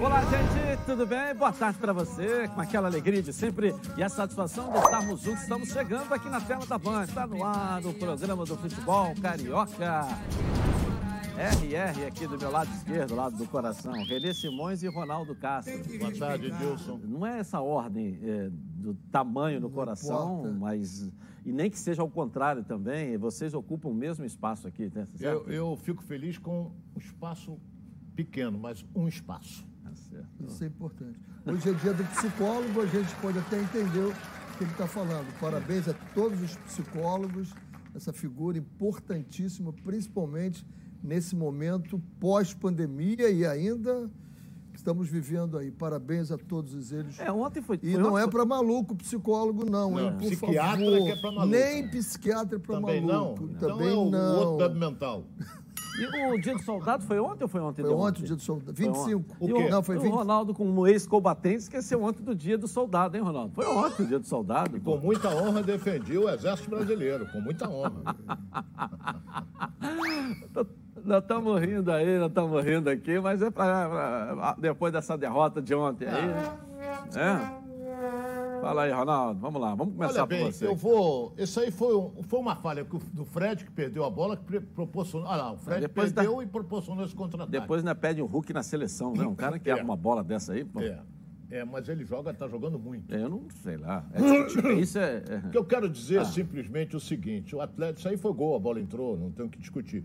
Olá, gente, tudo bem? Boa tarde para você, com aquela alegria de sempre e a satisfação de estarmos juntos. Estamos chegando aqui na tela da Band, está no ar o programa do futebol carioca. RR aqui do meu lado esquerdo, lado do coração, Renê Simões e Ronaldo Castro. Boa tarde, Dilson. Não é essa ordem é, do tamanho do coração, importa. mas. E nem que seja ao contrário também, vocês ocupam o mesmo espaço aqui, né? Eu, eu fico feliz com um espaço pequeno, mas um espaço. Certo. Isso é importante. Hoje é dia do psicólogo, a gente pode até entender o que ele está falando. Parabéns a todos os psicólogos, essa figura importantíssima, principalmente nesse momento pós-pandemia e ainda que estamos vivendo aí. Parabéns a todos eles. É, ontem foi. E foi não ontem- é para maluco psicólogo, não, Não, hein? Por psiquiatra favor. que é pra maluco. Nem psiquiatra é para Também maluco. não. Então Também é o não. outro mental. E o dia do soldado foi ontem ou foi ontem? Foi de ontem o dia do soldado. Foi 25. ontem. O E quê? Não, foi o 20. Ronaldo, como ex-combatente, esqueceu ontem do dia do soldado, hein, Ronaldo? Foi ontem o dia do soldado. Com muita honra defendi o Exército Brasileiro, com muita honra. Nós estamos rindo aí, nós estamos rindo aqui, mas é para depois dessa derrota de ontem aí. É? Fala aí, Ronaldo. Vamos lá, vamos começar Olha bem, por você. eu vou. Isso aí foi, um- foi uma falha do Fred que perdeu a bola, que proporcionou. Olha lá, o Fred Depois da- perdeu e proporcionou esse contra-ataque. Depois ainda pede um Hulk na seleção, né? Um cara que É. arma uma bola dessa aí, pô. É, é, mas ele joga, tá jogando muito. Eu não sei lá. É discutível. Isso é. é- O que eu quero dizer é simplesmente o seguinte: o Atlético, isso aí foi gol, a bola entrou, não tem o que discutir.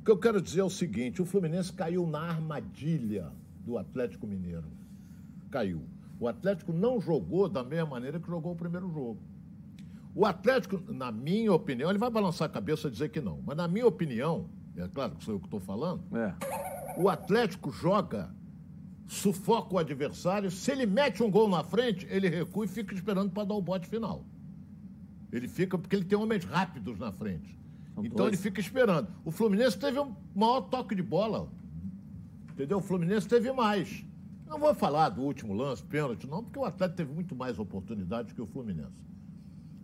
O que eu quero dizer é o seguinte: o Fluminense caiu na armadilha do Atlético Mineiro. Caiu. O Atlético não jogou da mesma maneira que jogou o primeiro jogo. O Atlético, na minha opinião, ele vai balançar a cabeça e dizer que não, mas na minha opinião, é claro que sou eu que estou falando, é. o Atlético joga, sufoca o adversário. Se ele mete um gol na frente, ele recua e fica esperando para dar o bote final. Ele fica porque ele tem homens rápidos na frente. São então dois. ele fica esperando. O Fluminense teve um maior toque de bola. Entendeu? O Fluminense teve mais. Não vou falar do último lance, pênalti, não, porque o Atlético teve muito mais oportunidades que o Fluminense.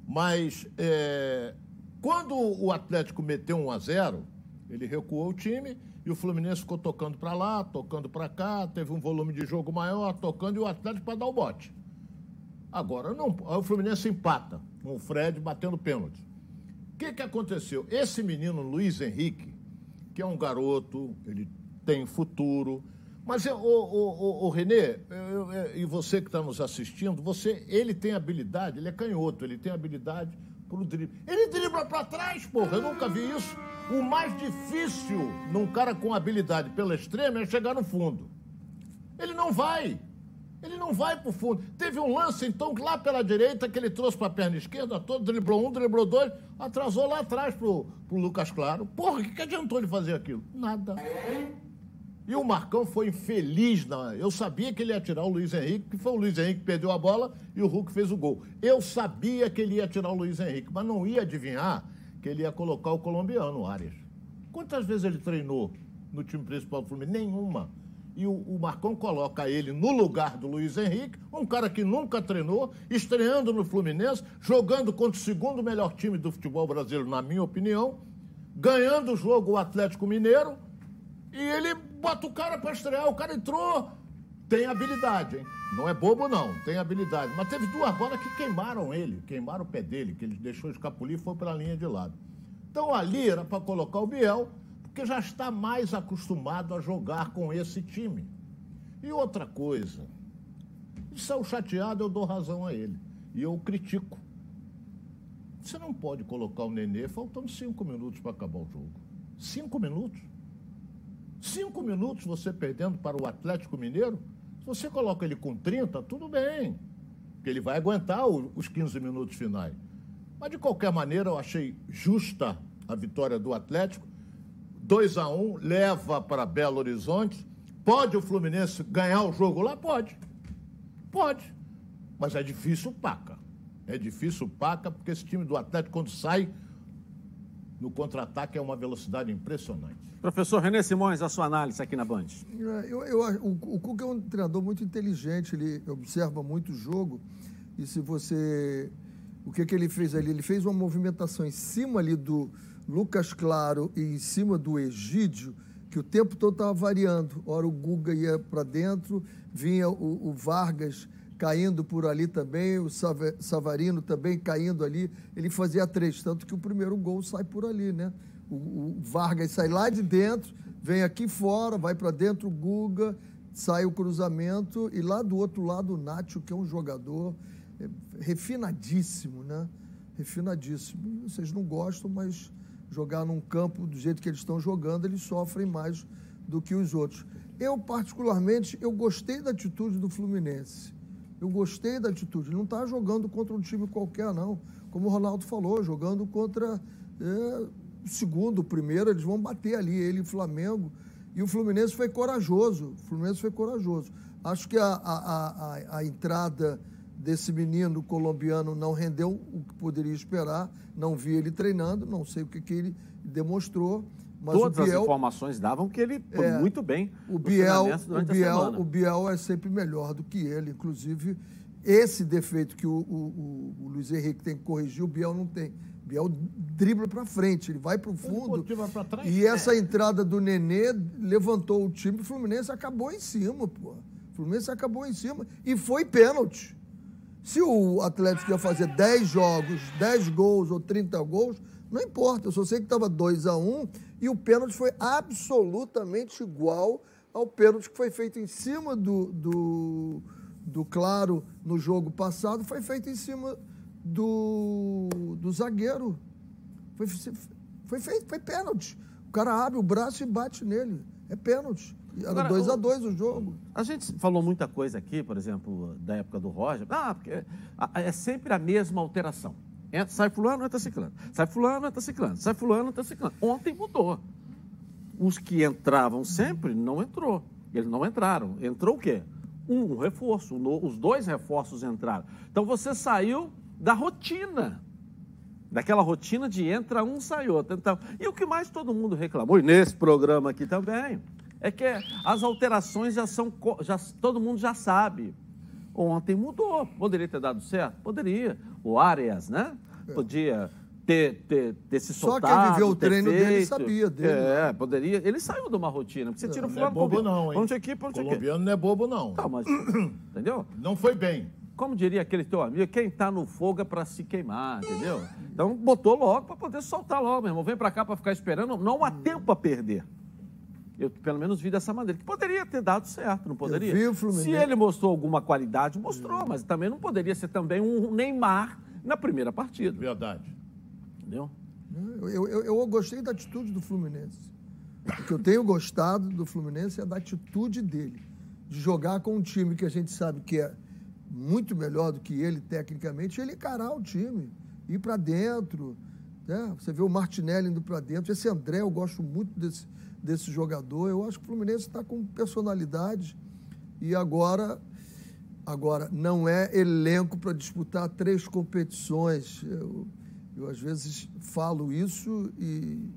Mas é, quando o Atlético meteu 1 a 0 ele recuou o time e o Fluminense ficou tocando para lá, tocando para cá, teve um volume de jogo maior, tocando e o Atlético para dar o bote. Agora não, o Fluminense empata com o Fred batendo pênalti. O que, que aconteceu? Esse menino Luiz Henrique, que é um garoto, ele tem futuro. Mas, o, o, o, o Renê, eu- eu- e você que está nos assistindo, você, ele tem habilidade, ele é canhoto, ele tem habilidade para o drible. Ele dribla para trás, porra, eu nunca vi isso. O mais difícil num cara com habilidade pela extrema é chegar no fundo. Ele não vai. Ele não vai pro fundo. Teve um lance, então, lá pela direita, que ele trouxe pra perna esquerda, todo, driblou um, driblou dois, atrasou lá atrás pro, pro Lucas Claro. Porra, o que, que adiantou ele fazer aquilo? Nada. E o Marcão foi infeliz. Na... Eu sabia que ele ia tirar o Luiz Henrique, porque foi o Luiz Henrique que perdeu a bola e o Hulk fez o gol. Eu sabia que ele ia tirar o Luiz Henrique, mas não ia adivinhar que ele ia colocar o colombiano, o Arias. Quantas vezes ele treinou no time principal do Fluminense? Nenhuma. E o, o Marcão coloca ele no lugar do Luiz Henrique, um cara que nunca treinou, estreando no Fluminense, jogando contra o segundo melhor time do futebol brasileiro, na minha opinião, ganhando o jogo o Atlético Mineiro, e ele bota o cara para estrear. O cara entrou, tem habilidade, hein? Não é bobo, não, tem habilidade. Mas teve duas bolas que queimaram ele, queimaram o pé dele, que ele deixou escapulir e foi pela linha de lado. Então ali era para colocar o Biel, porque já está mais acostumado a jogar com esse time. E outra coisa, se eu chateado, eu dou razão a ele. E eu o critico. Você não pode colocar o Nenê faltando cinco minutos para acabar o jogo. Cinco minutos? Cinco minutos você perdendo para o Atlético Mineiro? Se você coloca ele com 30, tudo bem. Porque ele vai aguentar o- os 15 minutos finais. Mas, de qualquer maneira, eu achei justa a vitória do Atlético. 2 a 1 leva para Belo Horizonte. Pode o Fluminense ganhar o jogo lá? Pode. Pode. Mas é difícil paca. É difícil paca, porque esse time do Atlético, quando sai no contra-ataque, é uma velocidade impressionante. Professor Renê Simões, a sua análise aqui na Band. É, Eu, eu, o, o Cuca é um treinador muito inteligente, ele observa muito o jogo. E se você. O que, que ele fez ali? Ele fez uma movimentação em cima ali do Lucas Claro e em cima do Egídio, que o tempo todo estava variando. Ora o Guga ia para dentro, vinha o, o, Vargas caindo por ali também, o Savarino também caindo ali. Ele fazia três, tanto que o primeiro gol sai por ali, né? O, o Vargas sai lá de dentro, vem aqui fora, vai para dentro o Guga, sai o cruzamento e lá do outro lado o Nacho, que é um jogador é, refinadíssimo, né? Refinadíssimo. Vocês não gostam, mas jogar num campo do jeito que eles estão jogando, eles sofrem mais do que os outros. Eu, particularmente, eu gostei da atitude do Fluminense. Eu gostei da atitude. Ele não está jogando contra um time qualquer, não. Como o Ronaldo falou, jogando contra é, o segundo, o primeiro, eles vão bater ali, ele e Flamengo. E o Fluminense foi corajoso. O Fluminense foi corajoso. Acho que a, a, a, a entrada desse menino colombiano não rendeu o que poderia esperar. Não vi ele treinando, não sei o que, que ele demonstrou. Mas Todas Biel, as informações davam que ele foi é, muito bem. O Biel, o Biel, o Biel é sempre melhor do que ele. Inclusive, esse defeito que o, o, o Luiz Henrique tem que corrigir, o Biel não tem. O Biel dribla para frente, ele vai para o fundo. E essa é. entrada do Nenê levantou o time. O Fluminense acabou em cima, pô. O Fluminense acabou em cima. E foi pênalti. Se o Atlético ia fazer 10 jogos, 10 gols ou 30 gols, não importa. Eu só sei que estava 2 a 1 e o pênalti foi absolutamente igual ao pênalti que foi feito em cima do, do, do Claro no jogo passado, foi feito em cima do, do zagueiro. Foi, foi feito, foi pênalti. O cara abre o braço e bate nele. É pênalti. Era 2 a 2 o jogo. A gente falou muita coisa aqui, por exemplo, da época do Roger. Ah, porque é sempre a mesma alteração. Entra, sai fulano, entra ciclano. Sai fulano, entra ciclano. Sai fulano, entra ciclano. Ontem mudou. Os que entravam sempre não entrou. Eles não entraram. Entrou o quê? Um reforço. Os dois reforços entraram. Então você saiu da rotina. Daquela rotina de entra um, sai outro. Então, e o que mais todo mundo reclamou, e nesse programa aqui também, é que as alterações já são. Já, todo mundo já sabe. Ontem mudou. Poderia ter dado certo? Poderia. O Arias, né? É. Podia ter, ter, ter se soltado. Só quem viveu o treino feito. dele sabia dele. É, poderia. Ele saiu de uma rotina. Porque você tira o fulano. Não é bobo, não, hein? Onde aqui, onde Colombiano não é bobo, não. Tá, mas. entendeu? Não foi bem. Como diria aquele teu amigo, quem está no fogo é para se queimar, entendeu? Então botou logo para poder soltar logo, meu irmão. Vem para cá para ficar esperando. Não há tempo a perder. Eu, pelo menos, vi dessa maneira. Que poderia ter dado certo, não poderia? Eu vi o Fluminense. Se ele mostrou alguma qualidade, mostrou, mas também não poderia ser também um Neymar na primeira partida. Verdade. Entendeu? Eu, eu, eu gostei da atitude do Fluminense. O que eu tenho gostado do Fluminense é da atitude dele. De jogar com um time que a gente sabe que é muito melhor do que ele tecnicamente, ele encarar o time, ir para dentro. Né? Você vê o Martinelli indo para dentro. Esse André, eu gosto muito desse, desse jogador. Eu acho que o Fluminense está com personalidade e agora, agora não é elenco para disputar três competições. Eu, eu às vezes falo isso e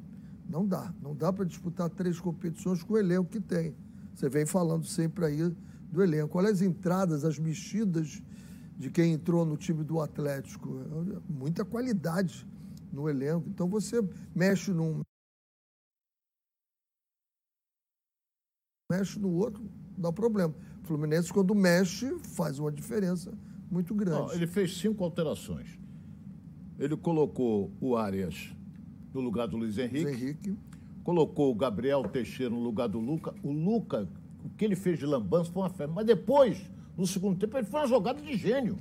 não dá. Não dá para disputar três competições com o elenco que tem. Você vem falando sempre aí do elenco. Olha as entradas, as mexidas de quem entrou no time do Atlético. Muita qualidade no elenco. Então você mexe num mexe no outro, dá problema. O Fluminense, quando mexe, faz uma diferença muito grande. Não, ele fez cinco alterações. Ele colocou o Arias no lugar do Luiz Henrique. Luiz Henrique. Colocou o Gabriel Teixeira no lugar do Luca. O Luca, o que ele fez de lambança foi uma fé. Mas depois, no segundo tempo, ele foi uma jogada de gênio.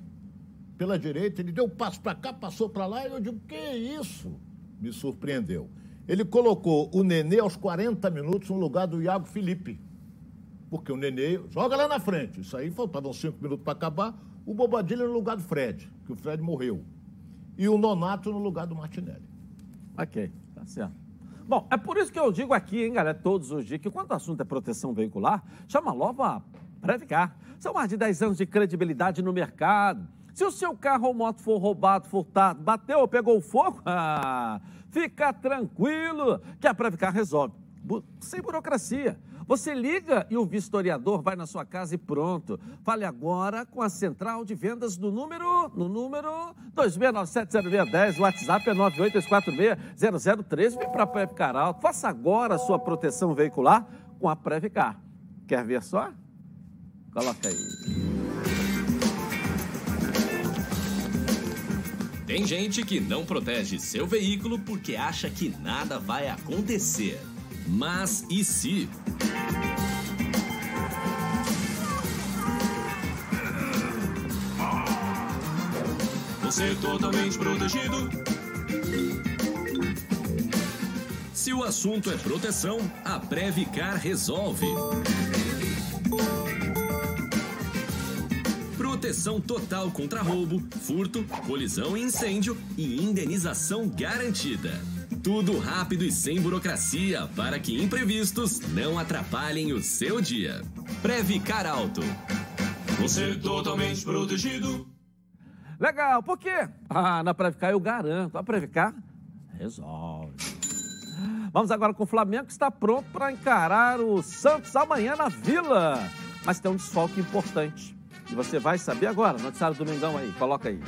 Pela direita, ele deu um passo para cá, passou para lá, e eu digo, que isso? Me surpreendeu. Ele colocou o Nenê aos 40 minutos no lugar do Iago Felipe porque o Nenê joga lá na frente. Isso aí faltavam cinco minutos para acabar. O Bobadilha no lugar do Fred, que o Fred morreu. E o Nonato no lugar do Martinelli. Ok, tá certo. Bom, é por isso que eu digo aqui, hein, galera, todos os dias, que quando o assunto é proteção veicular, chama logo a Previcar. São mais de 10 anos de credibilidade no mercado. Se o seu carro ou moto for roubado, furtado, bateu ou pegou fogo, ah, fica tranquilo que a Previcar resolve sem burocracia. Você liga e o vistoriador vai na sua casa e pronto. Fale agora com a central de vendas do número, no número 26970610, o WhatsApp é 982460013. Vem para a Previcar Alto. Faça agora a sua proteção veicular com a Previcar. Quer ver só? Coloca aí. Tem gente que não protege seu veículo porque acha que nada vai acontecer. Mas e se? Você é totalmente protegido. Se o assunto é proteção, a Previcar resolve. Proteção total contra roubo, furto, colisão e incêndio e indenização garantida. Tudo rápido e sem burocracia para que imprevistos não atrapalhem o seu dia. Previcar Alto. Você totalmente protegido. Legal, por quê? Ah, na Previcar eu garanto. A Previcar resolve. Vamos agora com o Flamengo que está pronto para encarar o Santos amanhã na Vila. Mas tem um desfalque importante. E você vai saber agora. Noticiário do Domingão aí, coloca aí.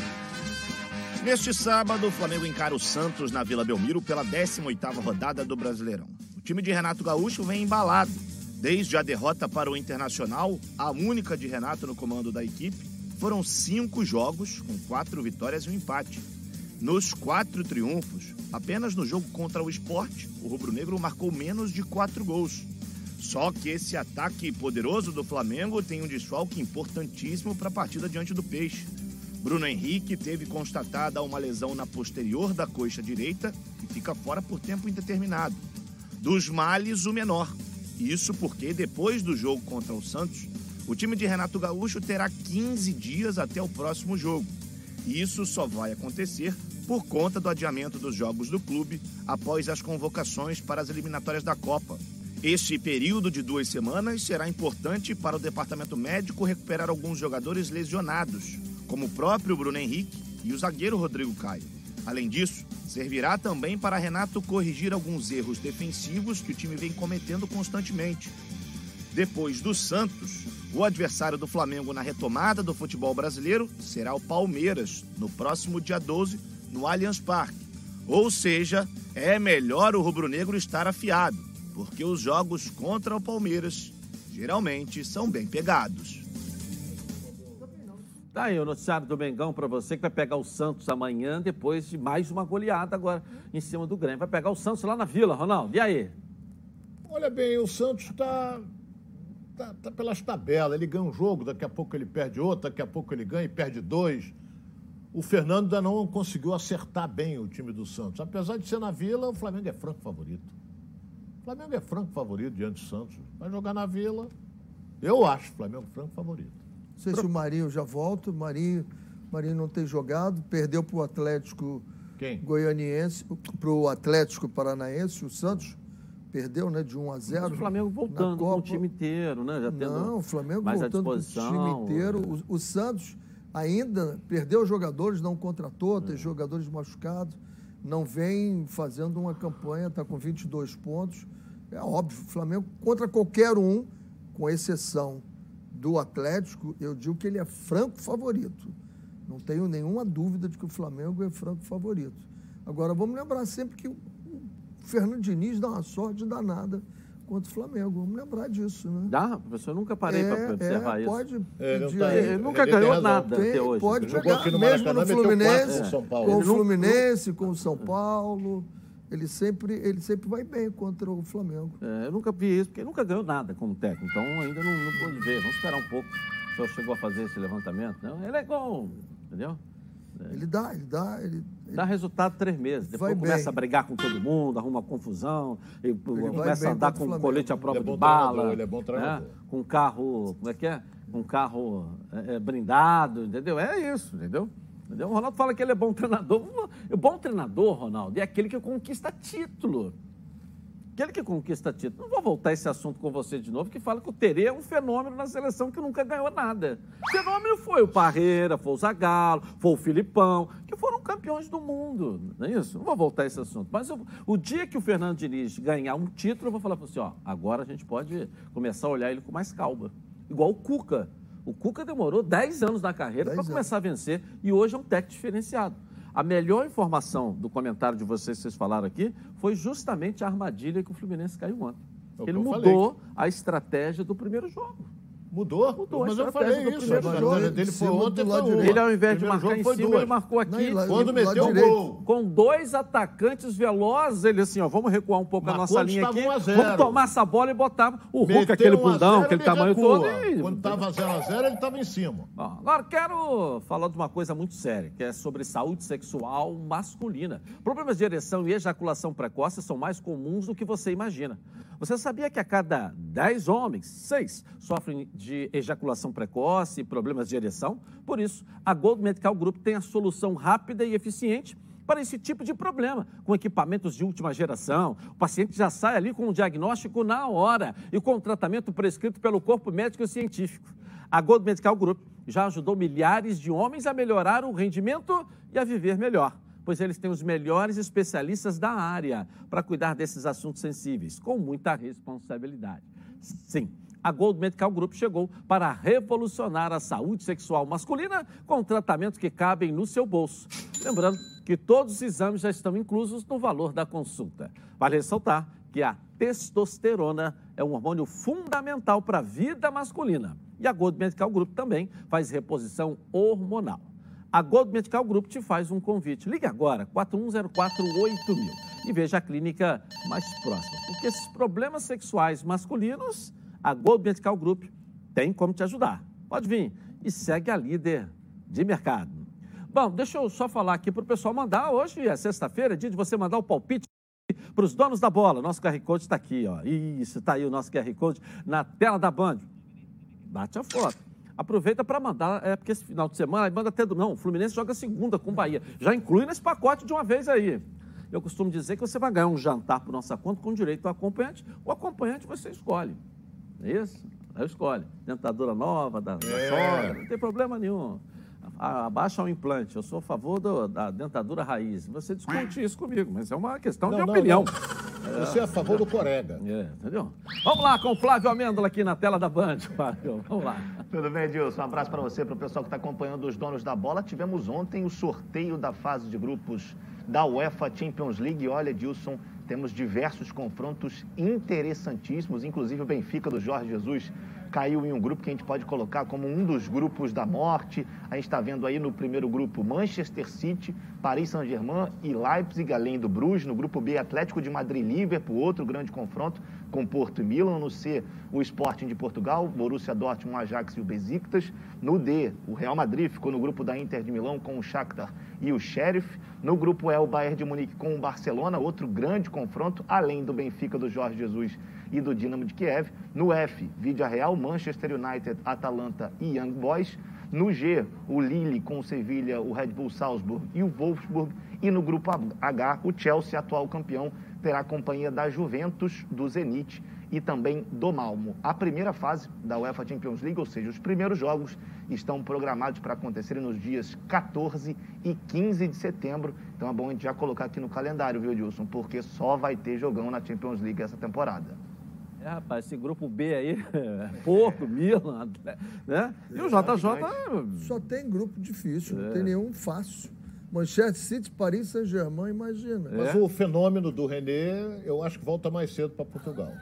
Neste sábado, o Flamengo encara o Santos na Vila Belmiro pela 18ª rodada do Brasileirão. O time de Renato Gaúcho vem embalado. Desde a derrota para o Internacional, a única de Renato no comando da equipe, foram cinco jogos com quatro vitórias e um empate. Nos quatro triunfos, apenas no jogo contra o esporte, o rubro-negro marcou menos de quatro gols. Só que esse ataque poderoso do Flamengo tem um desfalque importantíssimo para a partida diante do Peixe. Bruno Henrique teve constatada uma lesão na posterior da coxa direita e fica fora por tempo indeterminado. Dos males, o menor. Isso porque depois do jogo contra o Santos, o time de Renato Gaúcho terá 15 dias até o próximo jogo. E isso só vai acontecer por conta do adiamento dos jogos do clube após as convocações para as eliminatórias da Copa. Este período de duas semanas será importante para o departamento médico recuperar alguns jogadores lesionados, como o próprio Bruno Henrique e o zagueiro Rodrigo Caio. Além disso, servirá também para Renato corrigir alguns erros defensivos que o time vem cometendo constantemente. Depois do Santos, o adversário do Flamengo na retomada do futebol brasileiro será o Palmeiras, no próximo dia 12, no Allianz Parque. Ou seja, é melhor o rubro-negro estar afiado, porque os jogos contra o Palmeiras geralmente são bem pegados. Tá aí o noticiário do Mengão para você que vai pegar o Santos amanhã, depois de mais uma goleada agora em cima do Grêmio. Vai pegar o Santos lá na Vila, Ronaldo. E aí? Olha bem, o Santos está tá, tá pelas tabelas. Ele ganha um jogo, daqui a pouco ele perde outro, daqui a pouco ele ganha e perde dois. O Fernando ainda não conseguiu acertar bem o time do Santos. Apesar de ser na Vila, o Flamengo é franco favorito. O Flamengo é franco favorito diante do Santos. Vai jogar na Vila. Eu acho o Flamengo franco favorito. Não sei se o Marinho já volta. O Marinho, Marinho não tem jogado, perdeu para o Atlético Quem? Goianiense, para o Atlético Paranaense, o Santos. Perdeu, né, de 1 a 0. Mas o Flamengo na voltando com o time inteiro, né? Já tendo Não, o Flamengo mais à voltando com o time inteiro. O, o Santos ainda perdeu jogadores, não contratou, tem jogadores machucados, não vem fazendo uma campanha, está com 22 pontos. É óbvio, o Flamengo contra qualquer um, com exceção do Atlético, eu digo que ele é franco favorito. Não tenho nenhuma dúvida de que o Flamengo é franco favorito. Agora, vamos lembrar sempre que o Fernando Diniz dá uma sorte danada contra o Flamengo. Vamos lembrar disso, né? Dá, professor, eu nunca parei para observar isso. pode É, ele pedir não tá- aí. Ele nunca ganhou razão. nada Tem, até hoje. pode pegar, aqui no mesmo no Fluminense, quatro com o Fluminense, com o São Paulo. Ele sempre, ele sempre vai bem contra o Flamengo. É, eu nunca vi isso, porque ele nunca ganhou nada como técnico, então ainda não, não pude ver. Vamos esperar um pouco. O senhor chegou a fazer esse levantamento? Não, ele é igual, entendeu? Ele dá, ele dá, ele, Dá resultado três meses. Depois Vai começa bem. a brigar com todo mundo, arruma confusão, e começa a andar o com Flamengo. colete à prova Ele é de bala. ele é bom treinador. né? Com carro, como é que é? Com carro é, é, blindado, entendeu? É isso, entendeu? Entendeu? O Ronaldo fala que ele é bom treinador. O bom treinador, Ronaldo, é aquele que conquista título. Aquele que conquista título. Não vou voltar a esse assunto com você de novo, que fala que o Terê é um fenômeno na seleção que nunca ganhou nada. O fenômeno foi o Parreira, foi o Zagallo, foi o Filipão, que foram, cam- campeões do mundo, não é isso? Não vou voltar a esse assunto. Mas eu, o dia que o Fernando Diniz ganhar um título, eu vou falar para você, ó, agora a gente pode começar a olhar ele com mais calma. Igual o Cuca. O Cuca demorou 10 anos na carreira para começar a vencer e hoje é um técnico diferenciado. A melhor informação do comentário de vocês que vocês falaram aqui foi justamente a armadilha que o Fluminense caiu ontem. É Ele mudou falei. a estratégia do primeiro jogo. Mudou? Mudou Mas eu falei isso. A primeiro estratégia jogo. dele Em foi ontem. Ele, ao invés de marcar em foi cima, duas. ele marcou aqui. Quando do meteu o gol. Com dois atacantes velozes, ele assim, ó, vamos recuar um pouco a nossa linha aqui, 1 a 0. vamos tomar essa bola e botar o Hulk, Meteu aquele 1 a bundão, 0, aquele ele tamanho todo. Quando estava 0x0, ele estava em cima. Agora quero falar de uma coisa muito séria, que é sobre saúde sexual masculina. Problemas de ereção e ejaculação precoce são mais comuns do que você imagina. Você sabia que a cada 10 homens, 6 sofrem de ejaculação precoce e problemas de ereção? Por isso, a Gold Medical Group tem a solução rápida e eficiente para esse tipo de problema, com equipamentos de última geração. O paciente já sai ali com o diagnóstico na hora e com o tratamento prescrito pelo corpo médico e científico. A Gold Medical Group já ajudou milhares de homens a melhorar o rendimento e a viver melhor, pois eles têm os melhores especialistas da área para cuidar desses assuntos sensíveis, com muita responsabilidade. Sim, a Gold Medical Group chegou para revolucionar a saúde sexual masculina com tratamentos que cabem no seu bolso. Lembrando que todos os exames já estão inclusos no valor da consulta. Vale ressaltar que a testosterona é um hormônio fundamental para a vida masculina. E a Gold Medical Group também faz reposição hormonal. A Gold Medical Group te faz um convite. Ligue agora, 41048000 e veja a clínica mais próxima. Porque esses problemas sexuais masculinos, a Gold Medical Group tem como te ajudar. Pode vir e segue a líder de mercado. Bom, deixa eu só falar aqui para o pessoal mandar. Hoje é sexta-feira, é dia de você mandar o palpite para os donos da bola. Nosso QR Code está aqui, ó. Isso, está aí o nosso QR Code na tela da Band. Bate a foto. Aproveita para mandar, é porque esse final de semana, manda até do. Não, o Fluminense joga segunda com o Bahia. Já inclui nesse pacote de uma vez aí. Eu costumo dizer que você vai ganhar um jantar por nossa conta com direito ao acompanhante. O acompanhante você escolhe. É isso? Aí escolhe. Dentadura nova, da, da sogra, não tem problema nenhum. A- Abaixa o implante. Eu sou a favor do- da dentadura raiz. Você discute isso comigo, mas é uma questão de Não, não, opinião. não. Você é a favor do Corega. É, entendeu? Vamos lá com o Flávio Amêndola aqui na tela da Band, Flávio. Vamos lá. Tudo bem, Edilson? Um abraço para você, para o pessoal que está acompanhando os donos da bola. Tivemos ontem o sorteio da fase de grupos da UEFA Champions League. Olha, Edilson, temos diversos confrontos interessantíssimos, inclusive o Benfica do Jorge Jesus caiu em um grupo que a gente pode colocar como um dos grupos da morte. A gente está vendo aí no primeiro grupo Manchester City, Paris Saint-Germain e Leipzig, além do Bruges. No grupo B, Atlético de Madrid e Liverpool, outro grande confronto com Porto e Milan. No C, o Sporting de Portugal, Borussia Dortmund, Ajax e o Besiktas. No D, o Real Madrid ficou no grupo da Inter de Milão com o Shakhtar e o Sheriff. No grupo E, o Bayern de Munique com o Barcelona, outro grande confronto, além do Benfica do Jorge Jesus e do Dinamo de Kiev. No F, Vídea Real, Manchester United, Atalanta e Young Boys. No G, o Lille com o Sevilha, o Red Bull Salzburg e o Wolfsburg. E no grupo H, o Chelsea, atual campeão, terá a companhia da Juventus, do Zenit e também do Malmo. A primeira fase da UEFA Champions League, ou seja, os primeiros jogos, estão programados para acontecerem nos dias 14 e 15 de setembro. Então é bom a gente já colocar aqui no calendário, viu, Edilson? Porque só vai ter jogão na Champions League essa temporada. É, rapaz, esse grupo B aí, Porto, Milan, né? E o JJ. Só tem grupo difícil, não tem nenhum fácil. Manchester City, Paris Saint-Germain, imagina. Mas o fenômeno do René, eu acho que volta mais cedo para Portugal.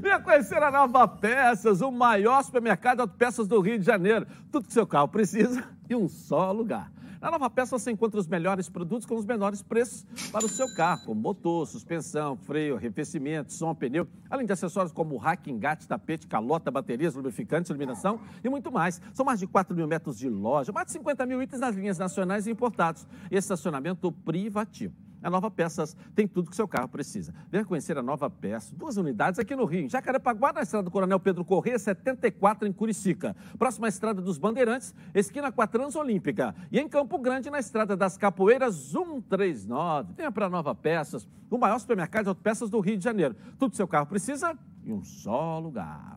Venha conhecer a Nova Peças, o maior supermercado de autopeças do Rio de Janeiro. Tudo que seu carro precisa em um só lugar. Na Nova Peças você encontra os melhores produtos com os menores preços para o seu carro, como motor, suspensão, freio, arrefecimento, som, pneu, além de acessórios como rack, engate, tapete, calota, baterias, lubrificantes, iluminação e muito mais. São mais de 4 mil metros de loja, mais de 50 mil itens nas linhas nacionais e importados. E estacionamento privativo. A Nova Peças tem tudo que seu carro precisa. Venha conhecer a Nova Peças, duas unidades aqui no Rio, em Jacarepaguá, na estrada do Coronel Pedro Corrêa, 74 em Curicica. Próxima à estrada dos Bandeirantes, esquina com a Transolímpica. E em Campo Grande, na estrada das Capoeiras, 139. Venha para a Nova Peças, o maior supermercado de autopeças do Rio de Janeiro. Tudo que seu carro precisa em um só lugar.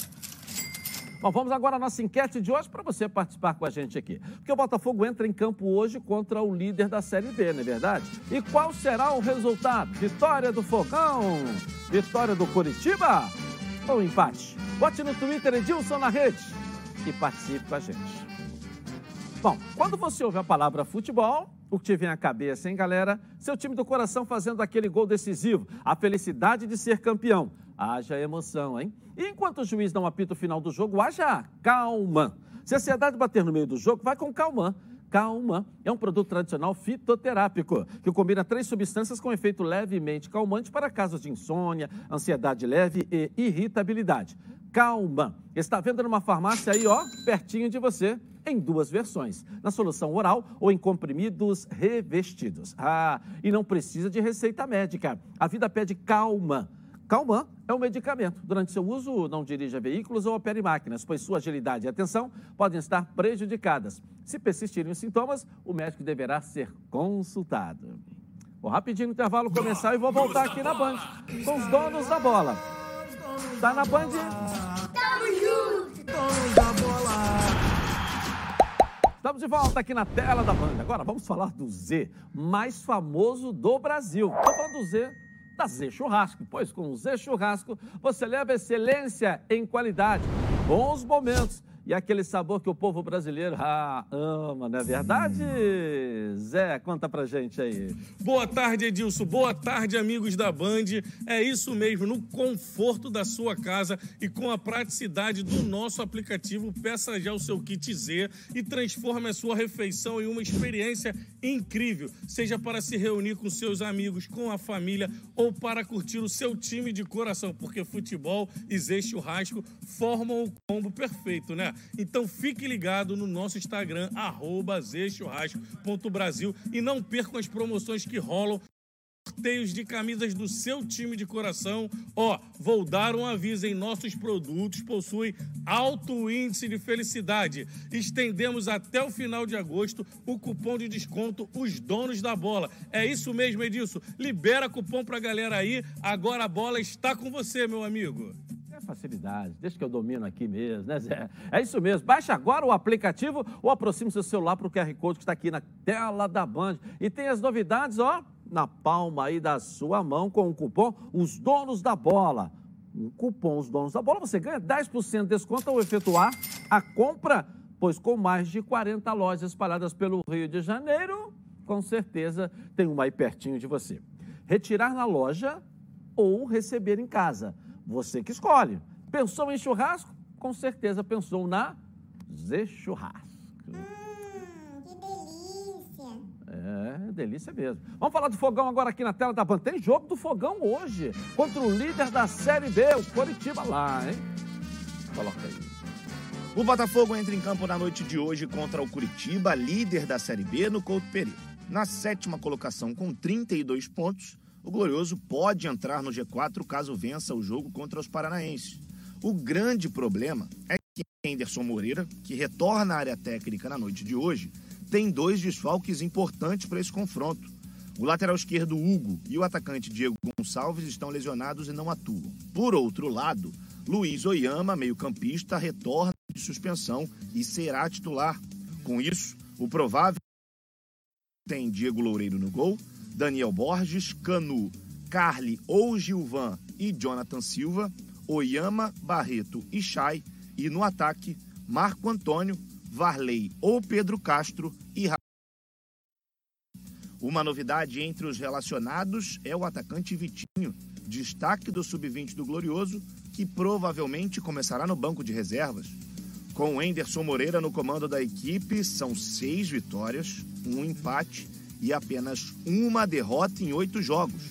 Bom, vamos agora à nossa enquete de hoje para você participar com a gente aqui. Porque o Botafogo entra em campo hoje contra o líder da Série B, não é verdade? E qual será o resultado? Vitória do Fogão? Vitória do Curitiba? Ou empate? Bote no Twitter Edilson na rede e participe com a gente. Bom, quando você ouve a palavra futebol, o que te vem à cabeça, hein, galera? Seu time do coração fazendo aquele gol decisivo, a felicidade de ser campeão. Haja emoção, hein? E enquanto o juiz não apita o final do jogo, haja calma. Se a ansiedade bater no meio do jogo, vai com calma. Calma é um produto tradicional fitoterápico que combina três substâncias com efeito levemente calmante para casos de insônia, ansiedade leve e irritabilidade. Calma está vendo numa farmácia aí, ó, pertinho de você, em duas versões, na solução oral ou em comprimidos revestidos. Ah, e não precisa de receita médica. A vida pede calma. Calman é um medicamento. Durante seu uso, não dirija veículos ou opere máquinas, pois sua agilidade e atenção podem estar prejudicadas. Se persistirem os sintomas, o médico deverá ser consultado. Vou rapidinho no intervalo começar e vou voltar aqui na Band com os donos da bola. Tá na Band? Tamo junto! Donos da bola! Estamos de volta aqui na tela da Band. Agora vamos falar do Z, mais famoso do Brasil. Estou falando do Z da Z Churrasco, pois com o Z Churrasco você leva excelência em qualidade, bons momentos e aquele sabor que o povo brasileiro ah, ama, não é verdade? Zé, conta pra gente aí. Boa tarde, Edilson. Boa tarde, amigos da Band. É isso mesmo, no conforto da sua casa e com a praticidade do nosso aplicativo, peça já o seu kit Z e transforme a sua refeição em uma experiência incrível, seja para se reunir com seus amigos, com a família ou para curtir o seu time de coração, porque futebol e Zé Churrasco formam o combo perfeito, né? Então fique ligado no nosso Instagram, arroba e não percam as promoções que rolam sorteios de camisas do seu time de coração. Ó, vou dar um aviso em nossos produtos possuem alto índice de felicidade. Estendemos até o final de agosto o cupom de desconto Os Donos da Bola. É isso mesmo, Edilson. Libera cupom pra galera aí. Agora a bola está com você, meu amigo facilidade. Deixa que eu domino aqui mesmo, né, Zé? É isso mesmo. Baixe agora o aplicativo ou aproxime seu celular para o QR Code que está aqui na tela da Band. E tem as novidades, ó, na palma aí da sua mão com o cupom Os Donos da Bola. Um cupom Os Donos da Bola, você ganha 10% de desconto ao efetuar a compra, pois com mais de 40 lojas espalhadas pelo Rio de Janeiro, com certeza tem uma aí pertinho de você. Retirar na loja ou receber em casa. Você que escolhe. Pensou em churrasco? Com certeza pensou na Z Churrasco. Hum, que delícia. É, delícia mesmo. Vamos falar do fogão agora aqui na tela da Band. Tem jogo do fogão hoje contra o líder da Série B, o Coritiba lá, hein? Coloca aí. O Botafogo entra em campo na noite de hoje contra o Curitiba, líder da Série B, no Couto Pereira. Na sétima colocação, com 32 pontos, o Glorioso pode entrar no G4 caso vença o jogo contra os paranaenses. O grande problema é que Henderson Moreira, que retorna à área técnica na noite de hoje, tem dois desfalques importantes para esse confronto. O lateral esquerdo Hugo e o atacante Diego Gonçalves estão lesionados e não atuam. Por outro lado, Luiz Oyama, meio-campista, retorna de suspensão e será titular. Com isso, o provável tem Diego Loureiro no gol Daniel Borges, Canu, Carly ou Gilvan e Jonathan Silva, Oyama, Barreto e Chay, e no ataque, Marco Antônio, Varley ou Pedro Castro e Uma novidade entre os relacionados é o atacante Vitinho, destaque do sub-20 do Glorioso, que provavelmente começará no banco de reservas. Com Enderson Moreira no comando da equipe, são seis vitórias, um empate e apenas uma derrota em oito jogos.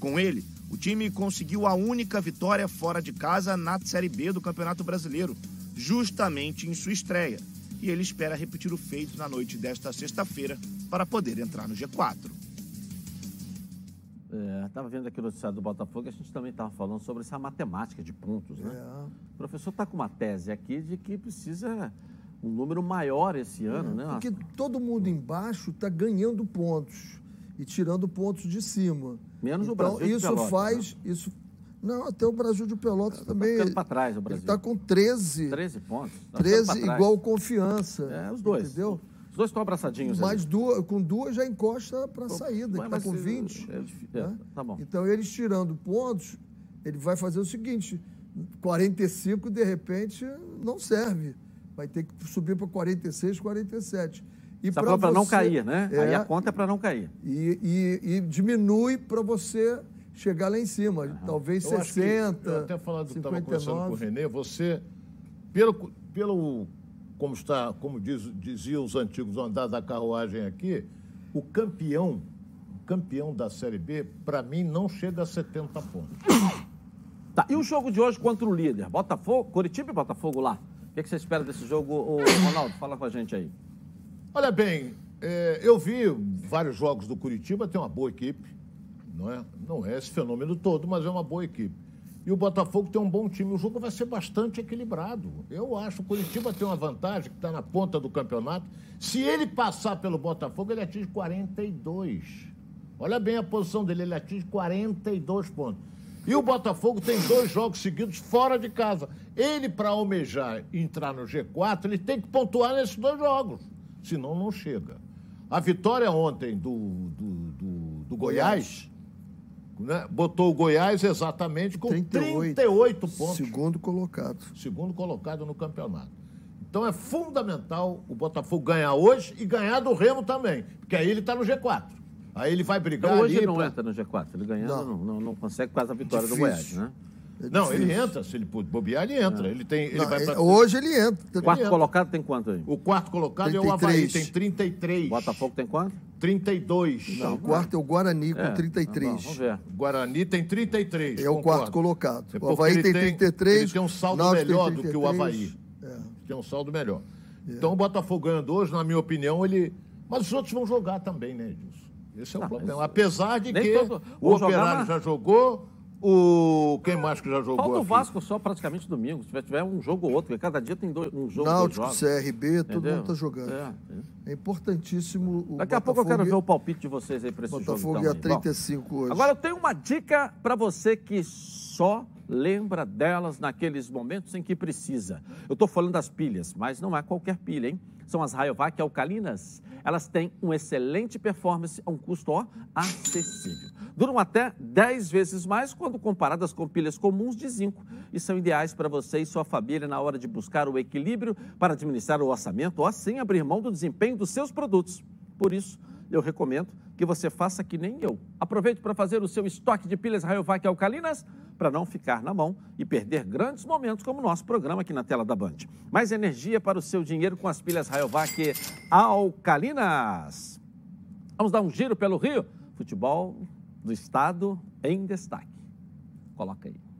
Com ele, o time conseguiu a única vitória fora de casa na Série B do Campeonato Brasileiro, justamente em sua estreia. E ele espera repetir o feito na noite desta sexta-feira para poder entrar no G4. Estava é, vendo aqui o noticiário do Botafogo, a gente também estava falando sobre essa matemática de pontos, né? É. O professor está com uma tese aqui de que precisa um número maior esse ano, é, né? Porque todo mundo embaixo está ganhando pontos e tirando pontos de cima. Menos então, o Brasil. Isso faz, né? isso Não, até o Brasil de Pelotas Tá também. ficando para trás o Brasil. está com 13. 13 pontos. Tá 13 ficando pra trás. igual confiança. É, os dois. Entendeu? Os dois estão abraçadinhos. Mas duas, com duas já encosta para a saída, que está com mas, 20. é é, né? tá bom. Então, eles tirando pontos, ele vai fazer o seguinte: 45, de repente, não serve. Vai ter que subir para 46, 47. E Você para não você- cair, né? Aí É, a conta é para não cair. e, e- e diminui para você chegar lá em cima. Talvez Eu acho que- 60, eu até falando, estava conversando com o 59. Renê, você, pelo, pelo como está, como diz, diziam os antigos andares da carruagem aqui, o campeão, o campeão da Série B, para mim, não chega a 70 pontos. Tá, e o jogo de hoje contra o líder? Botafogo, Curitiba e Botafogo lá. O que, que você espera desse jogo, Ronaldo? Fala com a gente aí. Olha bem, é, eu vi vários jogos do Curitiba, tem uma boa equipe, não é? Não é esse fenômeno todo, mas é uma boa equipe. E o Botafogo tem um bom time. O jogo vai ser bastante equilibrado. Eu acho que o Curitiba tem uma vantagem, que está na ponta do campeonato. Se ele passar pelo Botafogo, ele atinge 42. Olha bem a posição dele, ele atinge 42 pontos. E o Botafogo tem dois jogos seguidos fora de casa. Ele, para almejar entrar no G4, ele tem que pontuar nesses dois jogos. Senão, não chega. A vitória ontem do, do, do- do Goiás, né, botou o Goiás exatamente com 38. 38 pontos Segundo colocado. segundo colocado no campeonato. Então é fundamental o Botafogo ganhar hoje e ganhar do Remo também, porque aí ele está no G4. Aí ele vai brigar Então hoje ali ele não pra- entra no G4. Ele ganhando Não. não, não, não consegue quase a vitória do Difícil. Goiás, né? É Não, ele entra, se ele bobear, ele entra. Ele tem, ele Não, vai é- pra- Hoje ele entra. Quarto entra. colocado tem quanto aí? O quarto colocado é o Havaí, 33. tem 33. Botafogo tem quanto? 32. Não, o quarto é o Guarani com É, 33. tá bom, vamos ver. O Guarani tem 33. É o concordo. quarto colocado. É O Havaí tem 33. Ele tem um saldo melhor do que o 33. Havaí. É. Tem um saldo melhor. Então o Botafogo ganhando hoje, na minha opinião, ele. Mas os outros vão jogar também, né, Edilson? Esse é o Não, problema. Apesar de Nem que todo- o Operário mas- já jogou, o. Quem mais que já jogou? Falta o aqui? Vasco só praticamente domingo. Se tiver, um jogo ou outro, porque cada dia tem dois, um jogo, Náutico, dois jogos. CRB, todo Entendeu? mundo está jogando. É, É, é. importantíssimo o Daqui a pouco eu quero Botafogo- ver o palpite de vocês aí para esse Botafogo jogo. ia então, aí. Bom, 35 hoje. Agora eu tenho uma dica para você que só lembra delas naqueles momentos em que precisa. Eu estou falando das pilhas, mas não é qualquer pilha, hein? São as Rayovac alcalinas. Elas têm uma excelente performance a um custo ó, acessível. Duram até 10 vezes mais quando comparadas com pilhas comuns de zinco e são ideais para você e sua família na hora de buscar o equilíbrio para administrar o orçamento ou assim abrir mão do desempenho dos seus produtos. Por isso, eu recomendo que você faça que nem eu. Aproveite para fazer o seu estoque de pilhas Rayovac alcalinas para não ficar na mão e perder grandes momentos como o nosso programa aqui na tela da Band. Mais energia para o seu dinheiro com as pilhas Rayovac alcalinas. Vamos dar um giro pelo Rio. Futebol do estado em destaque. Coloca aí.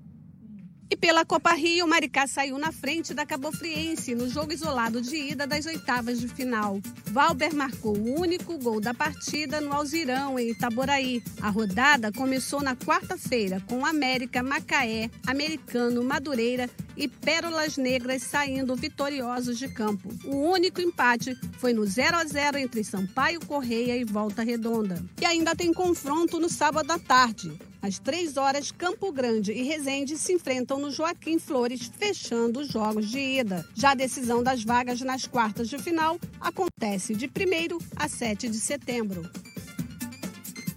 E pela Copa Rio, Maricá saiu na frente da Cabofriense no jogo isolado de ida das oitavas de final. Valber marcou o único gol da partida no Alzirão, em Itaboraí. A rodada começou na quarta-feira com América, Macaé, Americano, Madureira e Pérolas Negras saindo vitoriosos de campo. O único empate foi no 0 a 0 entre Sampaio Correia e Volta Redonda. E ainda tem confronto no sábado à tarde. Às três horas, Campo Grande e Resende se enfrentam no Joaquim Flores, fechando os jogos de ida. Já a decisão das vagas nas quartas de final acontece de 1 a 7 de setembro.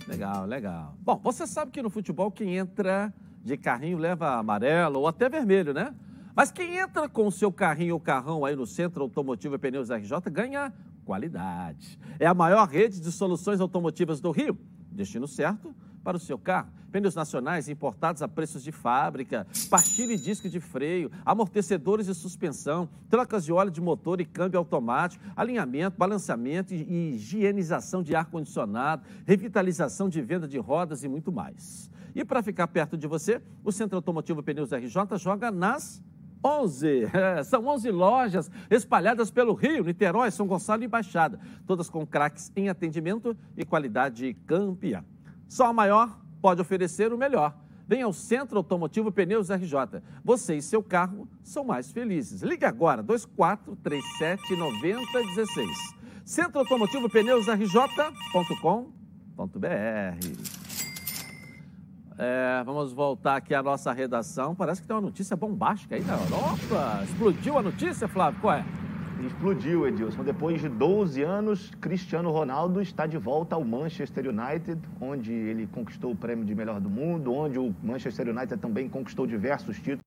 Legal, legal. Bom, você sabe que no futebol quem entra de carrinho leva amarelo ou até vermelho, né? Mas quem entra com o seu carrinho ou carrão aí no Centro Automotivo e Pneus RJ ganha qualidade. É a maior rede de soluções automotivas do Rio. Destino certo para o seu carro. Pneus nacionais importados a preços de fábrica, pastilha e disco de freio, amortecedores de suspensão, trocas de óleo de motor e câmbio automático, alinhamento, balanceamento e e higienização de ar-condicionado, revitalização de venda de rodas e muito mais. E para ficar perto de você, o Centro Automotivo Pneus RJ joga nas 11. É, são 11 lojas espalhadas pelo Rio, Niterói, São Gonçalo e Baixada. Todas com craques em atendimento e qualidade campeã. Só a maior pode oferecer o melhor. Venha ao Centro Automotivo Pneus RJ. Você e seu carro são mais felizes. Ligue agora, 2437 9016. Centro Automotivo Pneus RJ.com.br. É, vamos voltar aqui à nossa redação. Parece que tem uma notícia bombástica aí da Europa. Explodiu a notícia, Flávio? Qual é? Explodiu, Edilson. Depois de 12 anos, Cristiano Ronaldo está de volta ao Manchester United, onde ele conquistou o prêmio de melhor do mundo, onde o Manchester United também conquistou diversos títulos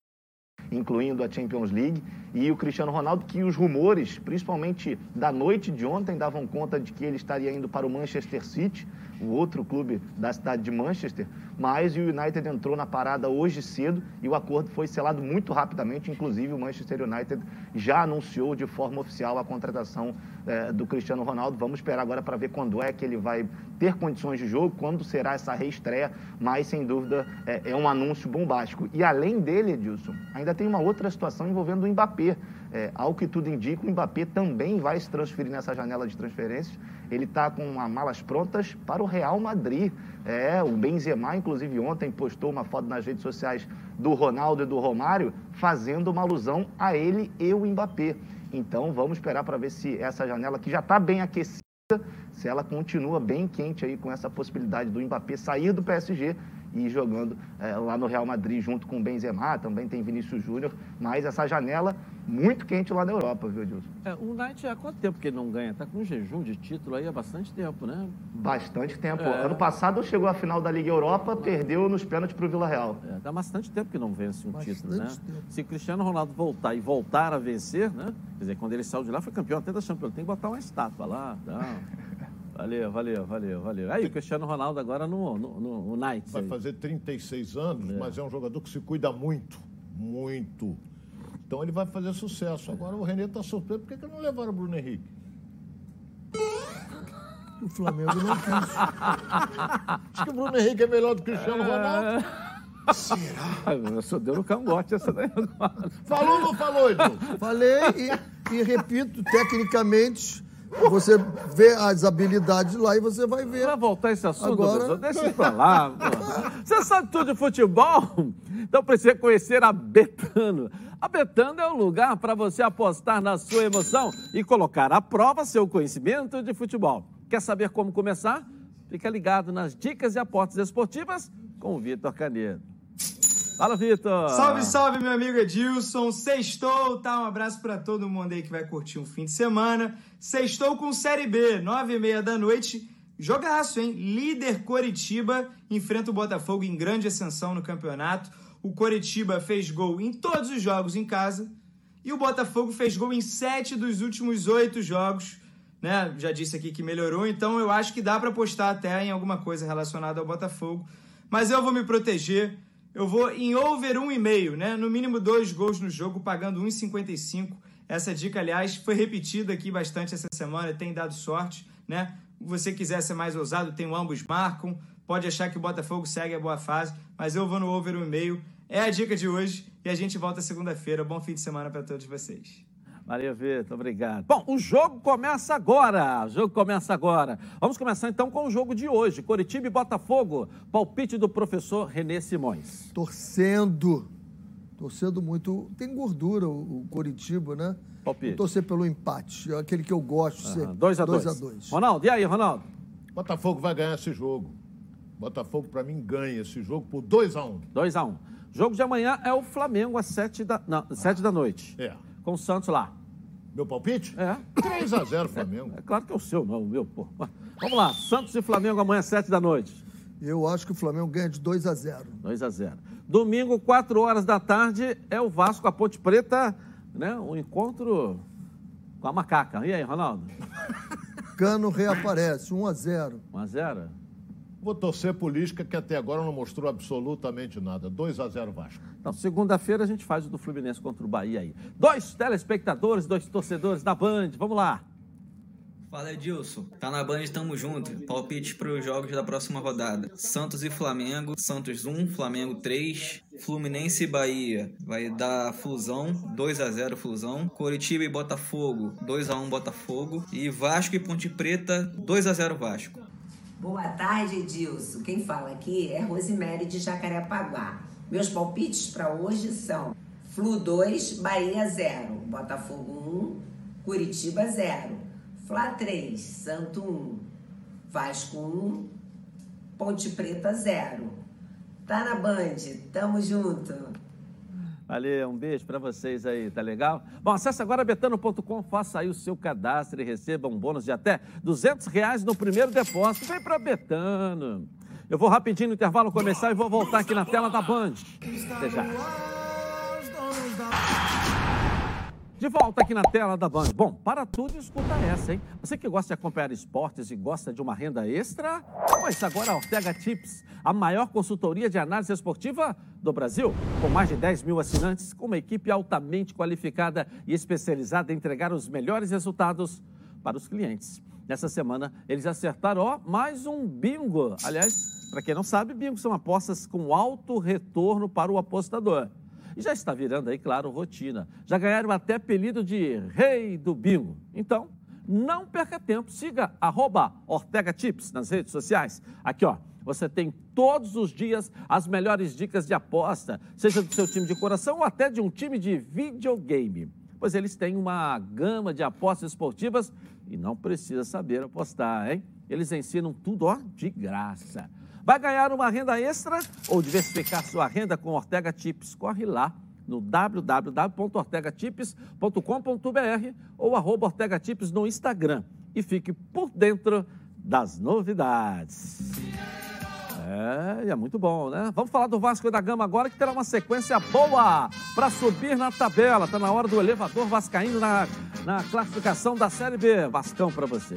incluindo a Champions League, e o Cristiano Ronaldo, que os rumores, principalmente da noite de ontem, davam conta de que ele estaria indo para o Manchester City, o outro clube da cidade de Manchester, mas o United entrou na parada hoje cedo e o acordo foi selado muito rapidamente. Inclusive, o Manchester United já anunciou de forma oficial a contratação eh, do Cristiano Ronaldo. Vamos esperar agora para ver quando é que ele vai ter condições de jogo, quando será essa reestreia, mas sem dúvida é, é um anúncio bombástico. E além dele, Edilson, ainda tem uma outra situação envolvendo o Mbappé. É, ao que tudo indica, o Mbappé também vai se transferir nessa janela de transferências. Ele está com malas prontas para o Real Madrid. É, o Benzema, inclusive, ontem postou uma foto nas redes sociais do Ronaldo e do Romário, fazendo uma alusão a ele e o Mbappé. Então, vamos esperar para ver se essa janela, que já está bem aquecida, se ela continua bem quente aí com essa possibilidade do Mbappé sair do PSG e ir jogando é, lá no Real Madrid junto com o Benzema, também tem Vinícius Júnior, mas essa janela muito quente lá na Europa, viu, Edilson? É, o Knight há quanto tempo que ele não ganha? Tá com um jejum de título aí há bastante tempo, né? Bastante tempo. É. Ano passado chegou à final da Liga Europa, perdeu nos pênaltis para o Vila Real. É, dá bastante tempo que não vence um Bastante título, né? tempo. Se o Cristiano Ronaldo voltar e voltar a vencer, né? Quer dizer, quando ele saiu de lá foi campeão até da Champions. Tem que botar uma estátua lá. Tá? Valeu, valeu, valeu, valeu. Aí o Cristiano Ronaldo agora no, no, no, no Knights. Vai aí. fazer 36 anos, mas é um jogador que se cuida muito, muito. Então ele vai fazer sucesso. Agora o Renê está surpreso. Por que, que não levaram o Bruno Henrique? O Flamengo não quis. Diz que o Bruno Henrique é melhor do que o Cristiano Ronaldo. Ah, Só deu no cangote essa daí agora. Falou ou não falou, Edilson? Falei e, e repito, tecnicamente, você vê as habilidades lá e você vai ver. Vai voltar esse assunto, Agora-? Deixa lá. pô. Você sabe tudo de futebol? Então precisa conhecer a Betano. A Betano é o lugar para você apostar na sua emoção e colocar à prova seu conhecimento de futebol. Quer saber como começar? Fica ligado nas dicas e apostas esportivas com o Vitor Canedo. Fala, Vitor! Salve, salve, meu amigo Edilson. Sextou, tá? Um abraço pra todo mundo aí que vai curtir um fim de semana. Sextou com Série B, nove e meia da noite. Jogaço, hein? Líder Coritiba enfrenta o Botafogo em grande ascensão no campeonato. O Coritiba fez gol em todos os jogos em casa. E o Botafogo fez gol em sete dos últimos oito jogos. Né? Já disse aqui que melhorou, então eu acho que dá pra apostar até em alguma coisa relacionada ao Botafogo. Mas eu vou me proteger. Eu vou em over 1,5, né? No mínimo dois gols no jogo, pagando 1,55. Essa dica, aliás, foi repetida aqui bastante essa semana, tem dado sorte, né? Se você quiser ser mais ousado, tem o ambos marcam. Pode achar que o Botafogo segue a boa fase, mas eu vou no over 1,5. É a dica de hoje e a gente volta segunda-feira. Bom fim de semana para todos vocês. Maria Vitor, obrigado. Bom, o jogo começa agora. O jogo começa agora. Vamos começar então com o jogo de hoje. Coritiba e Botafogo. Palpite do professor Renê Simões. Torcendo. Torcendo muito. Tem gordura o, o Coritiba, né? Palpite. Torcer pelo empate. É aquele que eu gosto sempre. 2 a 2 2 a 2 Ronaldo, e aí, Ronaldo? Botafogo vai ganhar esse jogo. Botafogo, para mim, ganha esse jogo por 2 a 1 2 a 1 Jogo de amanhã é o Flamengo às 7 da, não, sete da noite. É. Com o Santos lá. Meu palpite? É. 3 a 0 Flamengo. É claro que é o seu, não é o meu, pô. Vamos lá, Santos e Flamengo amanhã às 7 da noite. Eu acho que o Flamengo ganha de 2 a 0 2 a 0 Domingo, 4 horas da tarde, é o Vasco, a Ponte Preta, né? O encontro com a macaca. E aí, Ronaldo? Cano reaparece, 1 a 0 1 a 0 Vou torcer por Lisca, que até agora não mostrou absolutamente nada. 2 a 0 Vasco. Então, segunda-feira a gente faz o do Fluminense contra o Bahia aí. Dois telespectadores, dois torcedores da Band. Vamos lá. Fala Edilson, tá na Band, tamo junto. Palpite para os jogos da próxima rodada: Santos e Flamengo, Santos 1, Flamengo 3, Fluminense e Bahia, vai dar Flusão, 2 a 0 Flusão, Coritiba e Botafogo, 2 a 1 Botafogo e Vasco e Ponte Preta, 2 a 0 Vasco. Boa tarde, Edilson. Quem fala aqui é Rosemary de Jacarepaguá. Meus palpites para hoje são Flu 2, Bahia 0, Botafogo 1, Curitiba 0, Fla 3, Santo 1, Vasco 1, Ponte Preta 0. Tá na Band. Tamo junto. Valeu, um beijo para vocês aí, tá legal? Bom, acesse agora betano.com, faça aí o seu cadastro e receba um bônus de até 200 reais no primeiro depósito. Vem para Betano. Eu vou rapidinho no intervalo começar e vou voltar aqui na tela da Band. Até já. De volta aqui na tela da Band. Bom, para tudo, escuta essa, hein? Você que gosta de acompanhar esportes e gosta de uma renda extra, pois agora a Ortega Tips, a maior consultoria de análise esportiva do Brasil, com mais de 10 mil assinantes, com uma equipe altamente qualificada e especializada em entregar os melhores resultados para os clientes. Nessa semana, eles acertaram, ó, mais um bingo. Aliás, para quem não sabe, bingo são apostas com alto retorno para o apostador. E já está virando aí, claro, rotina. Já ganharam até apelido de Rei do Bingo. Então, não perca tempo. Siga arroba Ortega Tips nas redes sociais. Aqui, ó. Você tem todos os dias as melhores dicas de aposta, seja do seu time de coração ou até de um time de videogame. Pois eles têm uma gama de apostas esportivas e não precisa saber apostar, hein? Eles ensinam tudo, ó, de graça. Vai ganhar uma renda extra ou diversificar sua renda com Ortega Tips? Corre lá no www.ortegatips.com.br ou arroba Ortega Tips no Instagram e fique por dentro das novidades. É, é muito bom, né? Vamos falar do Vasco da Gama agora, que terá uma sequência boa para subir na tabela. Está na hora do elevador vascaíno na, na classificação da Série B. Vascão para você.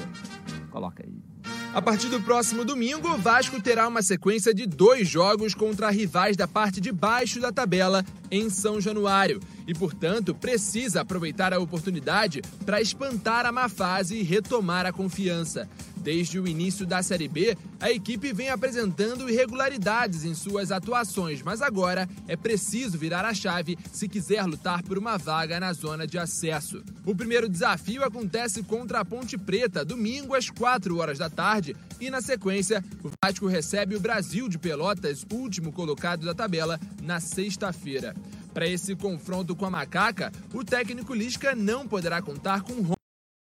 Coloca aí. A partir do próximo domingo, o Vasco terá uma sequência de dois jogos contra rivais da parte de baixo da tabela em São Januário e, portanto, precisa aproveitar a oportunidade para espantar a má fase e retomar a confiança. Desde o início da Série B, a equipe vem apresentando irregularidades em suas atuações, mas agora é preciso virar a chave se quiser lutar por uma vaga na zona de acesso. O primeiro desafio acontece contra a Ponte Preta, domingo às 4 horas da tarde, e na sequência, o Vasco recebe o Brasil de Pelotas, último colocado da tabela, na sexta-feira. Para esse confronto com a Macaca, o técnico Lisca não poderá contar com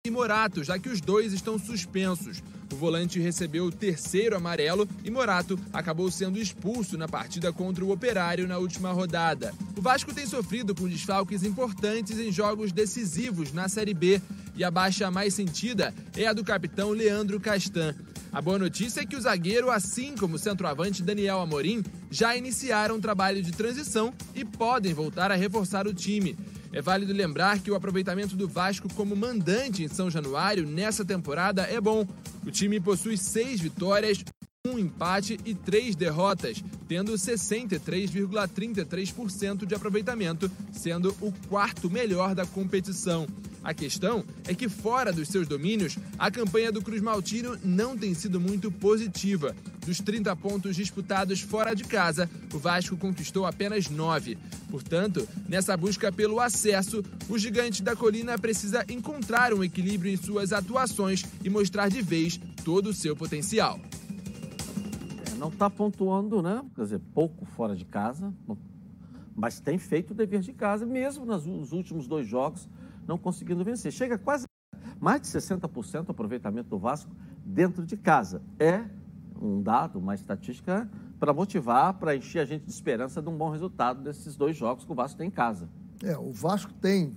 e Morato, já que os dois estão suspensos. O volante recebeu o terceiro amarelo e Morato acabou sendo expulso na partida contra o Operário na última rodada. O Vasco tem sofrido com desfalques importantes em jogos decisivos na Série B e a baixa mais sentida é a do capitão Leandro Castan. A boa notícia é que o zagueiro, assim como o centroavante Daniel Amorim, já iniciaram um trabalho de transição e podem voltar a reforçar o time. É válido lembrar que o aproveitamento do Vasco como mandante em São Januário nessa temporada é bom. O time possui seis vitórias, um empate e três derrotas, tendo 63,33% de aproveitamento, sendo o quarto melhor da competição. A questão é que, fora dos seus domínios, a campanha do Cruz Maltino não tem sido muito positiva. Dos 30 pontos disputados fora de casa, o Vasco conquistou apenas 9. Portanto, nessa busca pelo acesso, o gigante da colina precisa encontrar um equilíbrio em suas atuações e mostrar de vez todo o seu potencial. Não está pontuando, né? Quer dizer, pouco fora de casa, mas tem feito o dever de casa, mesmo nos últimos dois jogos não conseguindo vencer. Chega quase mais de 60% aproveitamento do Vasco dentro de casa. É um dado, uma estatística para motivar, para encher a gente de esperança de um bom resultado desses dois jogos que o Vasco tem em casa. É, o Vasco tem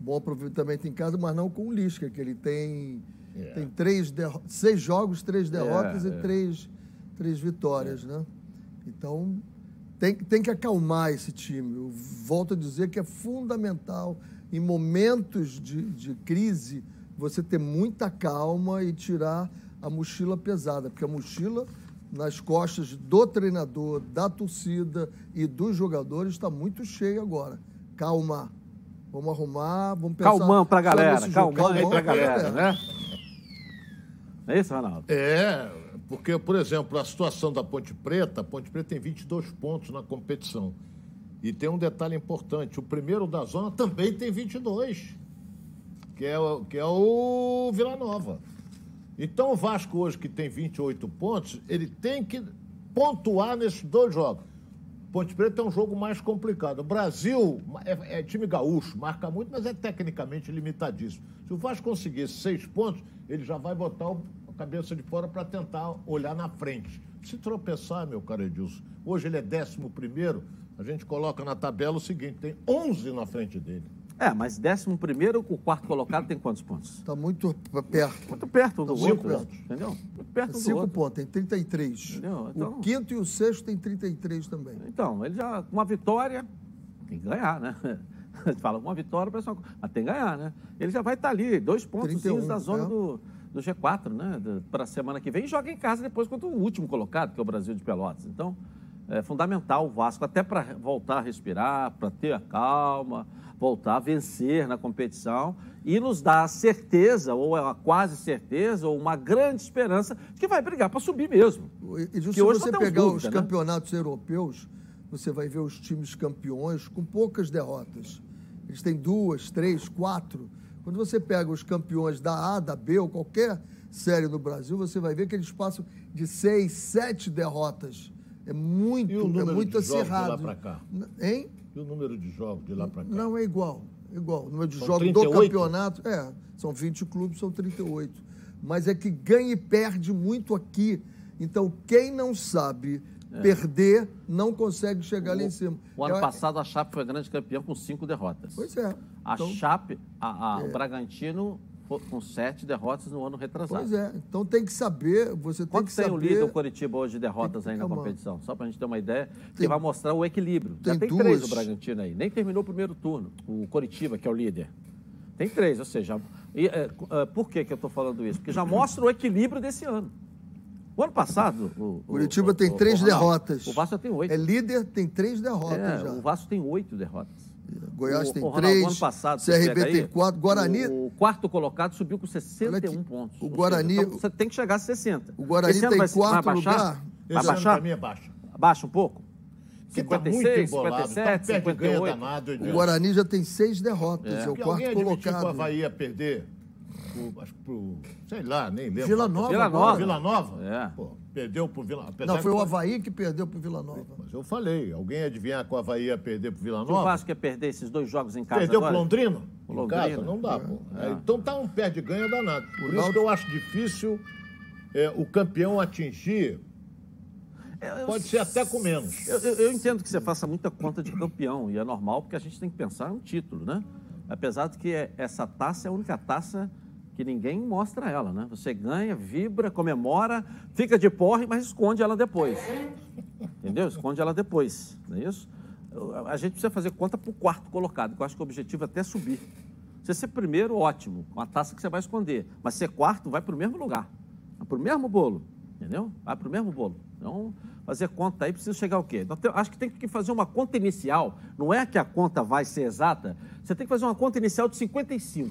bom aproveitamento em casa, mas não com o Lisca, que ele tem, É. tem três seis jogos, três derrotas É, e é. três, três vitórias, né? Então, tem, tem que acalmar esse time. Eu volto a dizer que é fundamental, em momentos de, de crise, você ter muita calma e tirar a mochila pesada, porque a mochila nas costas do treinador, da torcida e dos jogadores está muito cheia agora. Calma. Vamos arrumar, vamos pensar. Calmão pra galera, jogo. calmão aí pra pra galera, né? É isso, Ronaldo? É, porque, por exemplo, a situação da Ponte Preta, a Ponte Preta tem 22 pontos na competição. E tem um detalhe importante: o primeiro da zona também tem 22, que é, que é o Vila Nova. Então, o Vasco, hoje, que tem 28 pontos, ele tem que pontuar nesses dois jogos. Ponte Preta é um jogo mais complicado. O Brasil é, é time gaúcho, marca muito, mas é tecnicamente limitadíssimo. Se o Vasco conseguir seis pontos, ele já vai botar o- cabeça de fora para tentar olhar na frente. Se tropeçar, meu caro Edilson, hoje ele é décimo primeiro, a gente coloca na tabela o seguinte, tem 11 na frente dele. É, mas décimo primeiro, o quarto colocado tem quantos pontos? Está muito perto. Muito perto um do Tá outro, perto. entendeu? Muito perto um do Cinco outro. pontos, tem 33. Entendeu? Então- O quinto e o sexto tem 33 também. Então, ele já, com uma vitória, tem que ganhar, né? Fala, uma vitória, o pessoal, mas tem que ganhar, né? Ele já vai estar ali, dois pontos 31, da zona é. do, do G4, né? Para a semana que vem e joga em casa depois contra o último colocado, que é o Brasil de Pelotas. Então, é fundamental o Vasco, até para voltar a respirar, para ter a calma, voltar a vencer na competição e nos dar a certeza, ou a quase certeza, ou uma grande esperança de que vai brigar para subir mesmo. E Que se você pegar os dúvida, né? campeonatos europeus, você vai ver os times campeões com poucas derrotas. Eles têm duas, três, quatro. Quando você pega os campeões da A, da B ou qualquer série no Brasil, você vai ver que eles passam de seis, sete derrotas. É muito, E o é muito de jogos de lá acirrado. cá? Hein? E o número de jogos de lá para cá? Não é igual. Igual. O número de São jogos 38? do campeonato. É, são 20 clubes, são 38. Mas é que ganha e perde muito aqui. Então, quem não sabe perder, não consegue chegar lá em cima. O ano Eu- passado a Chape foi grande campeão com cinco derrotas. Pois é. A Então- Chape, a- a- o Bragantino com sete derrotas no ano retrasado. Pois é. Então tem que saber, você tem Quanto que tem saber. o líder o Coritiba hoje de derrotas Tem aí que na competição? Só para a gente ter uma ideia, que Tem- vai mostrar o equilíbrio. Já tem tem três duas. o Bragantino aí. Nem terminou o primeiro turno. O Coritiba, que é o líder. Tem três, ou seja, e, é, é, por que, que eu estou falando isso? Porque já mostra o equilíbrio desse ano. O ano passado. O, Curitiba o- tem o- três derrotas. O Vasco tem oito. É líder, tem três derrotas É, já. O Vasco tem oito derrotas. Goiás O- tem o Ronaldo, três, ano passado, CRB tem aí, quatro, Guarani- O, o quarto colocado subiu com 61 Olha aqui, pontos. o Guarani- seja, então você tem que chegar a 60. O Guarani ano tem vai, quarto vai baixar? lugar. Vai Esse ano baixar? pra mim é baixo. Baixa um pouco? Porque tá muito 56, embolado, 57, tá perde ganha 58. danado. O. Guarani já tem seis derrotas, é, o Porque quarto alguém admitiu que o colocado. Havaí ia perder pro, acho que pro, sei lá, nem lembro. Vila Nova Vila agora. Nova. Vila Nova? É. Pô, perdeu pro Vila apesar Não, foi que- o Havaí que perdeu pro Vila Nova. Mas eu falei, alguém ia adivinhar que o Havaí ia perder pro Vila Se o Nova? Vasco quer perder esses dois jogos em casa Perdeu agora? pro Londrina? O Em casa? Não dá, pô. É. É, Então tá um perde-ganha danado. Por isso que eu acho difícil é, o campeão atingir. Pode ser até com menos. Eu, eu- eu entendo que você faça muita conta de campeão, e é normal, porque a gente tem que pensar no título, né? Apesar de que é- essa taça é a única taça que ninguém mostra ela, né? Você ganha, vibra, comemora, fica de porre, mas esconde ela depois. Entendeu? Esconde ela depois, não é isso? A gente precisa fazer conta para o quarto colocado, que eu acho que o objetivo é até subir. Você ser primeiro, ótimo, uma taça que você vai esconder. Mas ser quarto, vai para o mesmo lugar. Vai para o mesmo bolo, entendeu? Vai para o mesmo bolo. Então, fazer conta aí precisa chegar ao quê? Então, acho que tem que fazer uma conta inicial. Não é que a conta vai ser exata. Você tem que fazer uma conta inicial de 55.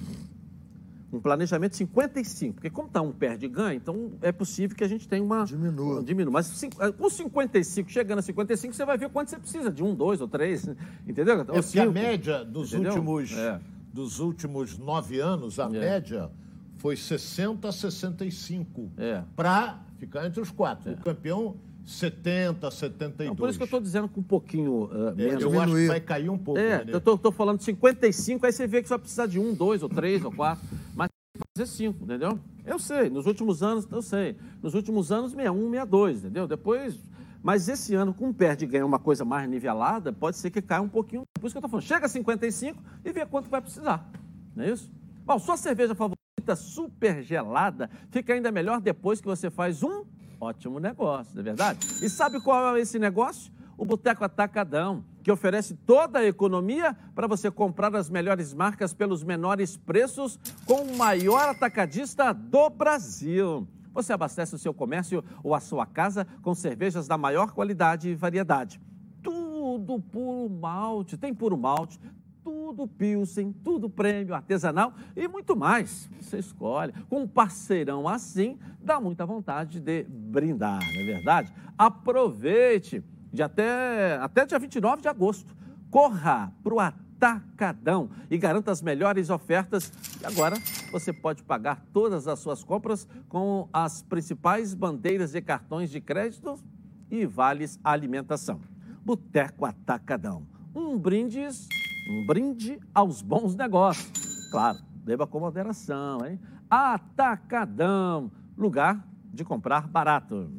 Um planejamento de 55. Porque como está um perde e ganha, então é possível que a gente tenha uma... Diminua. Diminua. Mas eh, com 55, chegando a 55, você vai ver quanto você precisa. De um, dois ou três. Entendeu? É Ou porque a média dos Entendeu? últimos, É. dos últimos nove anos, a média foi 60 a 65. É. Para ficar entre os quatro. O campeão, 70 a 72. Não, por isso que eu estou dizendo com um pouquinho É, menos. eu acho que vai cair um pouco. É, Renê. eu estou falando de 55, aí você vê que você vai precisar de um, dois, ou três, ou quatro. Mas fazer cinco, entendeu? Eu sei, nos últimos anos, eu sei. Nos últimos anos, 61, 62, entendeu? Depois. Mas esse ano, com perde e ganha uma coisa mais nivelada, pode ser que caia um pouquinho. Por isso que eu estou falando, chega a 55 e vê quanto vai precisar. Não é isso? Bom, sua cerveja favorita super gelada fica ainda melhor depois que você faz um ótimo negócio, não é verdade? E sabe qual é esse negócio? O Boteco Atacadão, que oferece toda a economia para você comprar as melhores marcas pelos menores preços com o maior atacadista do Brasil. Você abastece o seu comércio ou a sua casa com cervejas da maior qualidade e variedade. Tudo puro malte, tem puro malte, tudo Pilsen, tudo prêmio, artesanal e muito mais. Você escolhe. Com um parceirão assim, dá muita vontade de brindar, não é verdade? Aproveite de até, até dia 29 de agosto. Corra para o Atacadão e garanta as melhores ofertas. E agora você pode pagar todas as suas compras com as principais bandeiras de cartões de crédito e vales alimentação. Boteco Atacadão. Um brindes, um brinde aos bons negócios. Claro, beba com moderação, hein? Atacadão, lugar de comprar barato.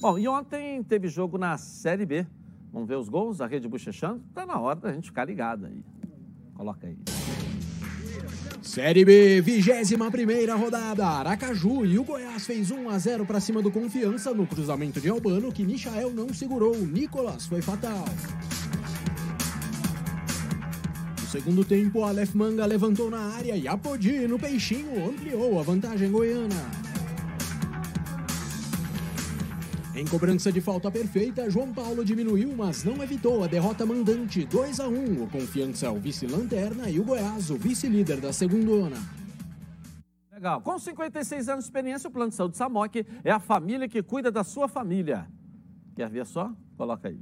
Bom, e ontem teve jogo na Série B. Vamos ver os gols, a rede bochechando? Tá na hora da gente ficar ligado aí. Coloca aí. Série B, 21 primeira rodada. Aracaju e o Goiás fez 1 a 0 para cima do Confiança no cruzamento de Albano que Michael não segurou. Nicolas foi fatal. Segundo tempo, Aleph Manga levantou na área e Apodi no peixinho ampliou a vantagem goiana. Em cobrança de falta perfeita, João Paulo diminuiu, mas não evitou a derrota mandante 2 a 1. O Confiança é o vice-lanterna e o Goiás o vice-líder da segundona. Legal. Com 56 anos de experiência, o Plano de Saúde Samok é a família que cuida da sua família. Quer ver só? Coloca aí.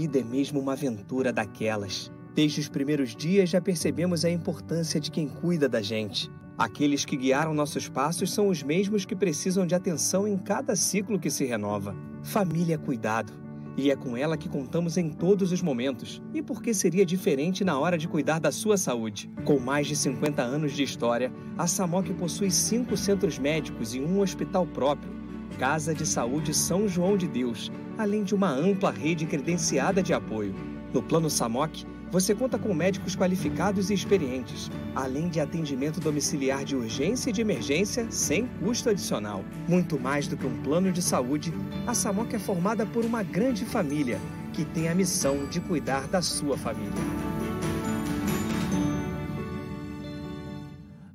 Vida é mesmo uma aventura daquelas. Desde os primeiros dias já percebemos a importância de quem cuida da gente. Aqueles que guiaram nossos passos são os mesmos que precisam de atenção em cada ciclo que se renova. Família é cuidado. E é com ela que contamos em todos os momentos. E por que seria diferente na hora de cuidar da sua saúde? Com mais de 50 anos de história, a Samok possui cinco centros médicos e um hospital próprio. Casa de Saúde São João de Deus, além de uma ampla rede credenciada de apoio. No Plano Samok, você conta com médicos qualificados e experientes, além de atendimento domiciliar de urgência e de emergência sem custo adicional. Muito mais do que um plano de saúde, a Samoc é formada por uma grande família que tem a missão de cuidar da sua família.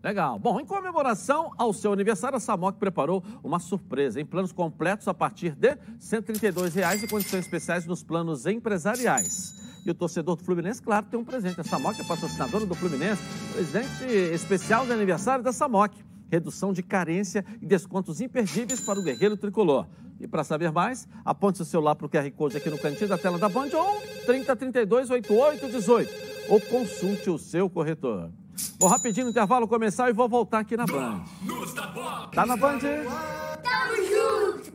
Legal. Bom, em comemoração ao seu aniversário, a Samok preparou uma surpresa em planos completos a partir de 132 reais e condições especiais nos planos empresariais. E o torcedor do Fluminense, claro, tem um presente. A Samok é patrocinadora do Fluminense, presente especial de aniversário da Samok. Redução de carência e descontos imperdíveis para o guerreiro tricolor. E para saber mais, aponte seu celular para o QR Code aqui no cantinho da tela da Band ou 3032 8818 ou consulte o seu corretor. Vou rapidinho no intervalo começar e vou voltar aqui na Band. Tá na Band? Tamo junto!